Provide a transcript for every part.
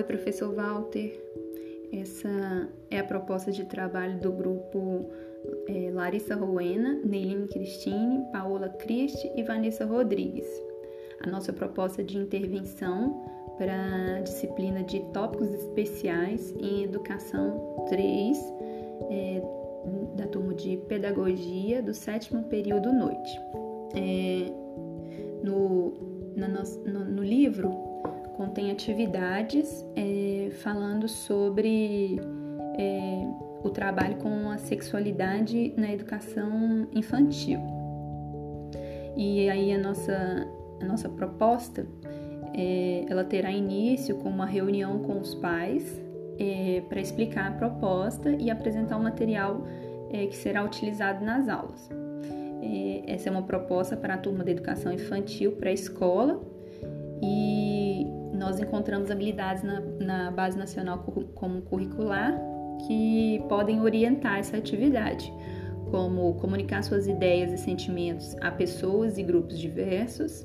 Oi, professor Walter. Essa é a proposta de trabalho do grupo é, Larissa Rowena, Neiline Cristine, Paola Christi e Vanessa Rodrigues. A nossa proposta de intervenção para a disciplina de tópicos especiais em Educação 3, é, da turma de Pedagogia do sétimo período noite. É, no, no, no, livro contém atividades é, falando sobre é, o trabalho com a sexualidade na educação infantil. E aí a nossa, a nossa proposta é, ela terá início com uma reunião com os pais é, para explicar a proposta e apresentar o material é, que será utilizado nas aulas. É, essa é uma proposta para a turma de educação infantil pré-escola e nós encontramos habilidades na, na Base Nacional Comum Curricular que podem orientar essa atividade, como comunicar suas ideias e sentimentos a pessoas e grupos diversos,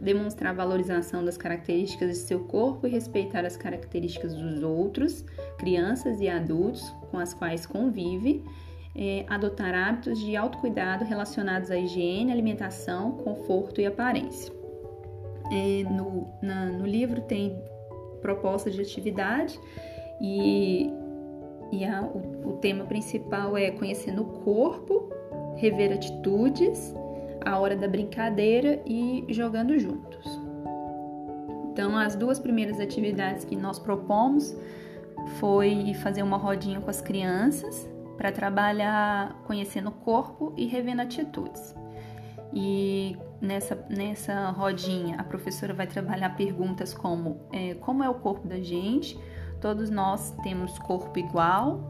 demonstrar valorização das características de seu corpo e respeitar as características dos outros, crianças e adultos com as quais convive, é, adotar hábitos de autocuidado relacionados à higiene, alimentação, conforto e aparência. É, no, na, no livro tem propostas de atividade e, e a, o, o tema principal é conhecendo o corpo, rever atitudes, a hora da brincadeira e jogando juntos. Então, as duas primeiras atividades que nós propomos foi fazer uma rodinha com as crianças para trabalhar conhecendo o corpo e revendo atitudes. E nessa, nessa rodinha, a professora vai trabalhar perguntas como é, como é o corpo da gente, todos nós temos corpo igual,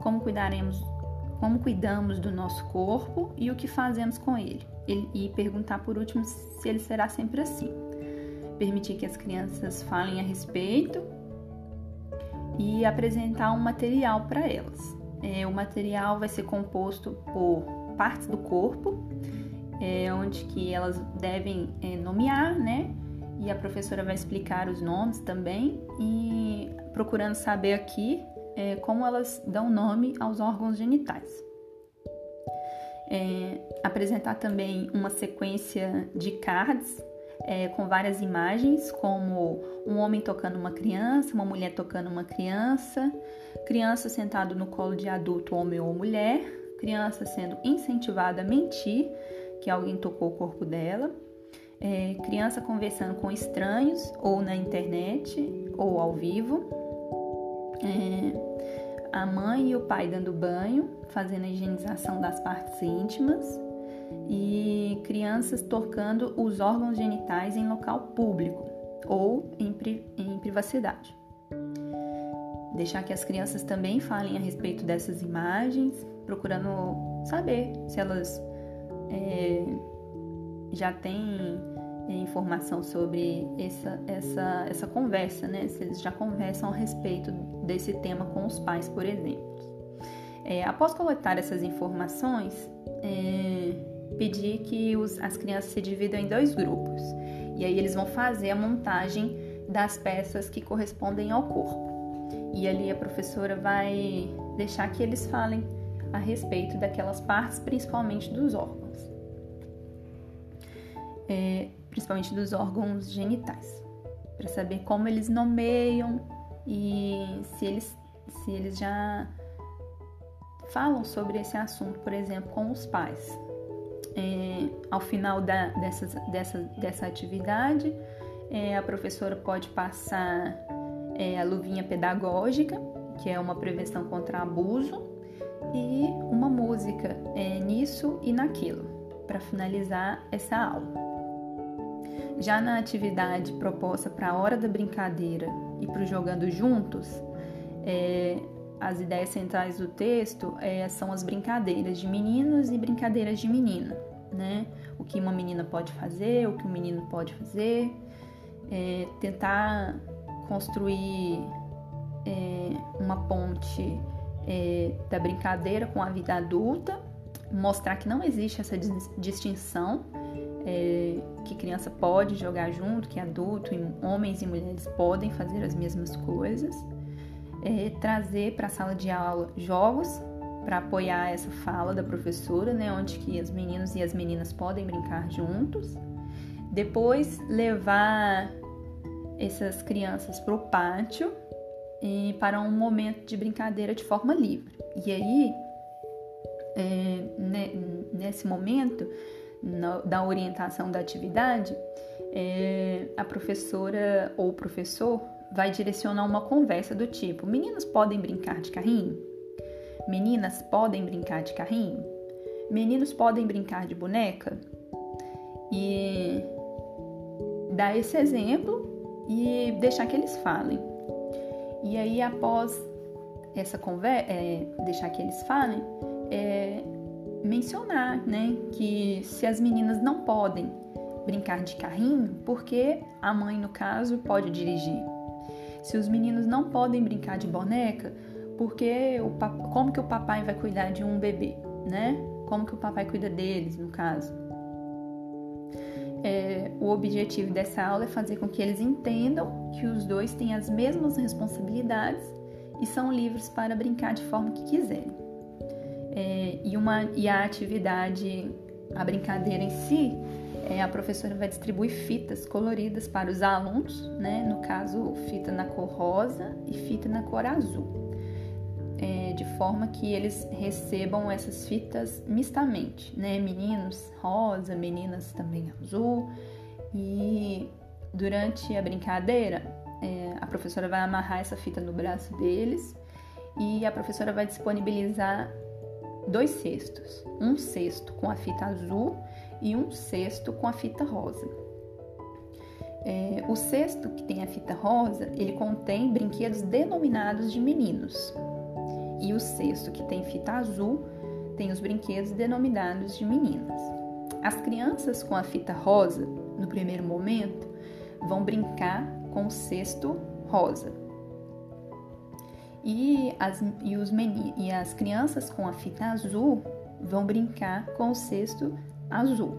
como cuidaremos, como cuidamos do nosso corpo e o que fazemos com ele e perguntar por último se ele será sempre assim. Permitir que as crianças falem a respeito e apresentar um material para elas. É, o material vai ser composto por partes do corpo, é, onde que elas devem é, nomear, né? E a professora vai explicar os nomes também e procurando saber aqui é, como elas dão nome aos órgãos genitais é, apresentar também uma sequência de cards é, com várias imagens, como um homem tocando uma criança, uma mulher tocando uma criança, criança sentado no colo de adulto, homem ou mulher, criança sendo incentivada a mentir que alguém tocou o corpo dela, é, criança conversando com estranhos ou na internet ou ao vivo. É, a mãe e o pai dando banho, fazendo a higienização das partes íntimas e crianças tocando os órgãos genitais em local público ou em, pri em privacidade. Deixar que as crianças também falem a respeito dessas imagens, procurando saber se elas é, já têm é, informação sobre essa, essa, essa conversa, né? Se eles já conversam a respeito desse tema com os pais, por exemplo. É, após coletar essas informações, é, pedir que os, as crianças se dividam em dois grupos. E aí eles vão fazer a montagem das peças que correspondem ao corpo. E ali a professora vai deixar que eles falem a respeito daquelas partes, principalmente dos órgãos. É, principalmente dos órgãos genitais, para saber como eles nomeiam e se eles, se eles já falam sobre esse assunto, por exemplo, com os pais. É, ao final da, dessa, dessa, dessa atividade, é, a professora pode passar é, a luvinha pedagógica, que é uma prevenção contra abuso, e uma música é, nisso e naquilo, para finalizar essa aula. Já na atividade proposta para a hora da brincadeira e para o jogando juntos, é, as ideias centrais do texto é, são as brincadeiras de meninos e brincadeiras de menina, né? O que uma menina pode fazer, o que um menino pode fazer, é, tentar construir é, uma ponte é, da brincadeira com a vida adulta, mostrar que não existe essa distinção é, que criança pode jogar junto, que adulto, homens e mulheres podem fazer as mesmas coisas. É, trazer para a sala de aula jogos para apoiar essa fala da professora, né, onde que os meninos e as meninas podem brincar juntos. Depois levar essas crianças para o pátio para um momento de brincadeira de forma livre. E aí, é, né, nesse momento da orientação da atividade, é, a professora ou o professor vai direcionar uma conversa do tipo: meninos podem brincar de carrinho? Meninas podem brincar de carrinho? Meninos podem brincar de boneca? E dar esse exemplo e deixar que eles falem. E aí, após essa conversa, é, deixar que eles falem, é, mencionar, né, que se as meninas não podem brincar de carrinho, porque a mãe, no caso, pode dirigir. Se os meninos não podem brincar de boneca, porque o como que o papai vai cuidar de um bebê, né? Como que o papai cuida deles, no caso. É, o objetivo dessa aula é fazer com que eles entendam que os dois têm as mesmas responsabilidades e são livres para brincar de forma que quiserem. É, e, uma, e a atividade, a brincadeira em si, é, a professora vai distribuir fitas coloridas para os alunos, né? no caso, fita na cor rosa e fita na cor azul forma que eles recebam essas fitas mistamente, né? Meninos rosa, meninas também azul. E durante a brincadeira, é, a professora vai amarrar essa fita no braço deles e a professora vai disponibilizar dois cestos, um cesto com a fita azul e um cesto com a fita rosa. É, o cesto que tem a fita rosa, ele contém brinquedos denominados de meninos, e o cesto, que tem fita azul, tem os brinquedos denominados de meninas. As crianças com a fita rosa, no primeiro momento, vão brincar com o cesto rosa. E as, e, os meni, e as crianças com a fita azul vão brincar com o cesto azul.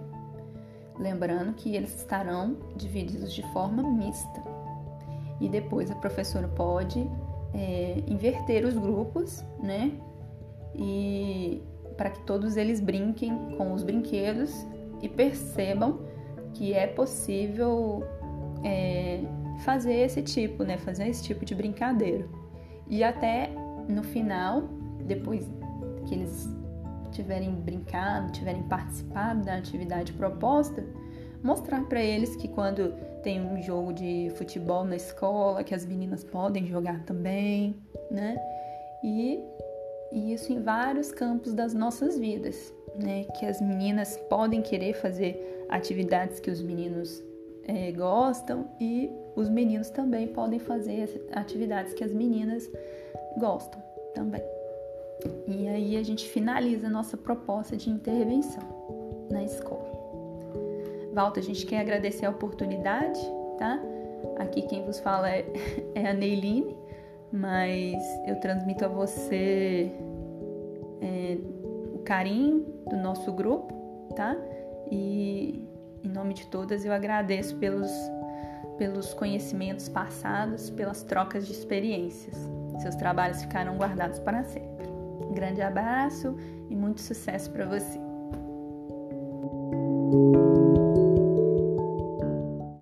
Lembrando que eles estarão divididos de forma mista. E depois a professora pode é, inverter os grupos, né? E para que todos eles brinquem com os brinquedos e percebam que é possível é, fazer esse tipo, né? Fazer esse tipo de brincadeira. E até no final, depois que eles tiverem brincado, tiverem participado da atividade proposta, mostrar para eles que quando tem um jogo de futebol na escola, que as meninas podem jogar também, né? E, e isso em vários campos das nossas vidas, né? Que as meninas podem querer fazer atividades que os meninos é, gostam e os meninos também podem fazer atividades que as meninas gostam também. E aí a gente finaliza a nossa proposta de intervenção. Walter, a gente quer agradecer a oportunidade, tá? Aqui quem vos fala é, é a Neiline, mas eu transmito a você é, o carinho do nosso grupo, tá? E em nome de todas eu agradeço pelos, pelos conhecimentos passados, pelas trocas de experiências. Seus trabalhos ficarão guardados para sempre. Um grande abraço e muito sucesso para você.